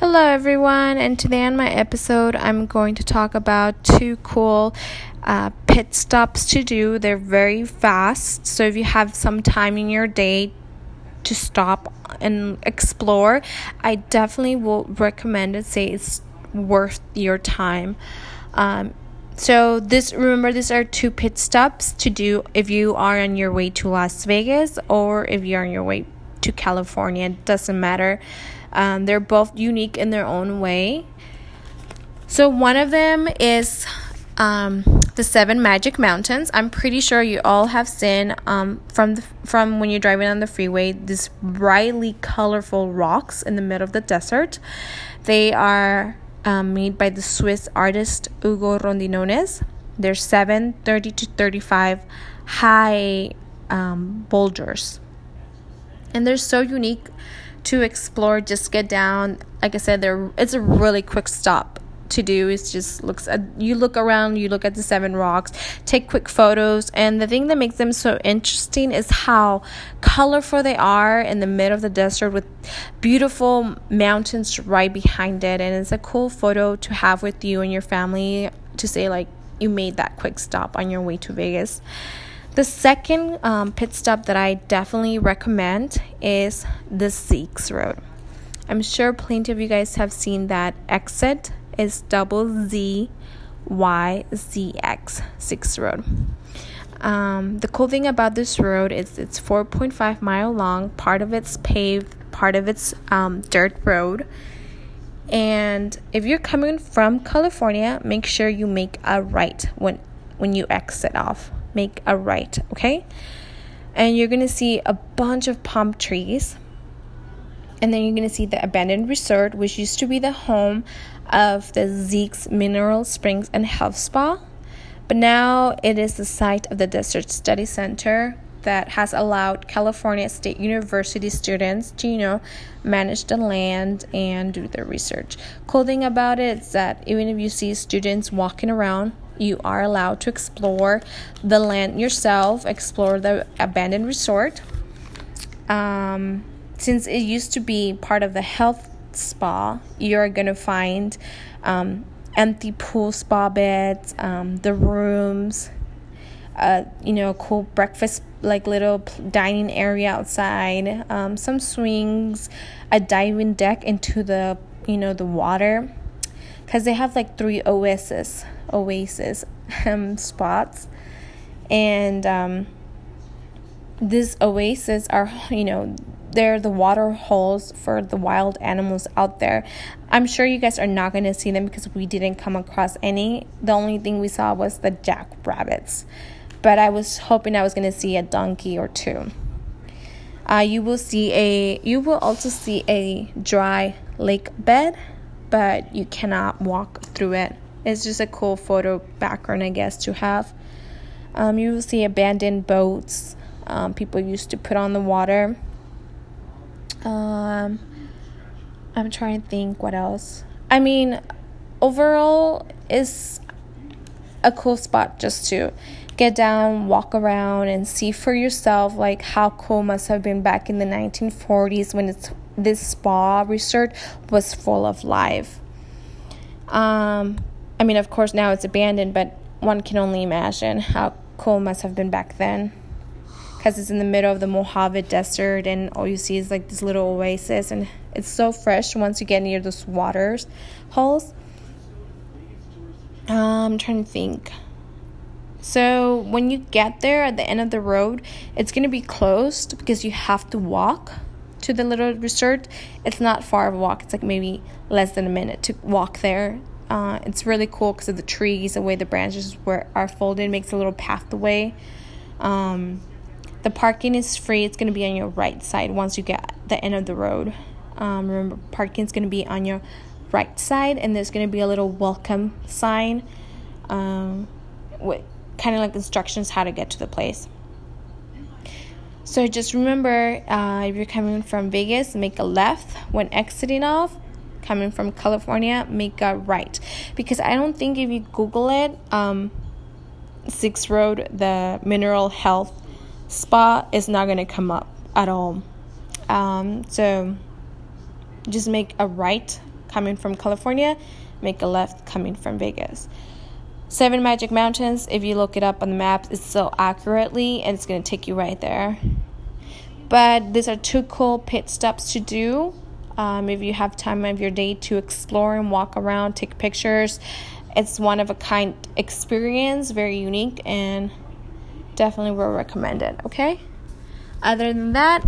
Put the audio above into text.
Hello, everyone, and today on my episode, I'm going to talk about two cool uh, pit stops to do. They're very fast, so if you have some time in your day to stop and explore, I definitely will recommend it. Say it's worth your time. Um, so this remember these are two pit stops to do if you are on your way to Las Vegas or if you're on your way to California. It doesn't matter. Um, they're both unique in their own way. So one of them is um, the Seven Magic Mountains. I'm pretty sure you all have seen um, from the, from when you're driving on the freeway these brightly colorful rocks in the middle of the desert. They are um, made by the Swiss artist Ugo Rondinones. They're 7, 30 to 35 high um, boulders. And they're so unique to explore, just get down. Like I said, there it's a really quick stop to do. Is just looks at you look around you look at the seven rocks take quick photos. And the thing that makes them so interesting is how colorful they are in the middle of the desert with beautiful mountains right behind it. And it's a cool photo to have with you and your family to say like you made that quick stop on your way to Vegas the second um, pit stop that I definitely recommend is the Zzyzx Road. I'm sure plenty of you guys have seen that exit is double Z Y Z X Zzyzx Road. Um, the cool thing about this road is it's 4.5 mile long. Part of it's paved, part of it's um, dirt road. And if you're coming from California, make sure you make a right when when you exit off make a right, okay? And you're gonna see a bunch of palm trees. And then you're gonna see the abandoned resort, which used to be the home of the Zzyzx Mineral Springs and Health Spa. But now it is the site of the Desert Study Center that has allowed California State University students to, you know, manage the land and do their research. Cool thing about it is that even if you see students walking around you are allowed to explore the land yourself, explore the abandoned resort. Um, since it used to be part of the health spa, you're gonna find um, empty pool spa beds, um, the rooms, uh, you know, a cool breakfast, like little dining area outside, um, some swings, a diving deck into the, you know, the water, because they have like three oasis oasis um, spots. And um, these oases are you know they're the water holes for the wild animals out there. I'm sure you guys are not going to see them because we didn't come across any. The only thing we saw was the jackrabbits. But i was hoping i was going to see a donkey or two. Uh, you will see a you will also see a dry lake bed but you cannot walk through it it's just a cool photo background, I guess, to have. Um, you will see abandoned boats um, people used to put on the water. Um, I'm trying to think what else. I mean, overall, is a cool spot just to get down, walk around, and see for yourself like how cool must have been back in the 1940s when it's this spa resort was full of life. Um, I mean, of course, now it's abandoned, but one can only imagine how cool must have been back then. Because it's in the middle of the Mojave Desert, and all you see is like this little oasis, and it's so fresh once you get near those waters holes. Um, I'm trying to think. So when you get there at the end of the road, it's gonna be closed because you have to walk to the little resort. It's not far of a walk. It's like maybe less than a minute to walk there uh, it's really cool because of the trees, the way the branches were, are folded makes a little pathway. Um, the parking is free. It's going to be on your right side once you get the end of the road. Um, remember, parking is going to be on your right side, and there's going to be a little welcome sign um, with kind of like instructions how to get to the place. So just remember, uh, if you're coming from Vegas, make a left when exiting off coming from California, make a right. Because I don't think if you Google it, um, Zzyzx Road, the mineral health spa, is not going to come up at all. Um, so just make a right coming from California, make a left coming from Vegas. Seven Magic Mountains, if you look it up on the map, it's so accurately and it's going to take you right there. But these are two cool pit stops to do. Um, if you have time of your day to explore and walk around, take pictures, it's one of a kind experience, very unique, and definitely will recommend it. Okay. Other than that,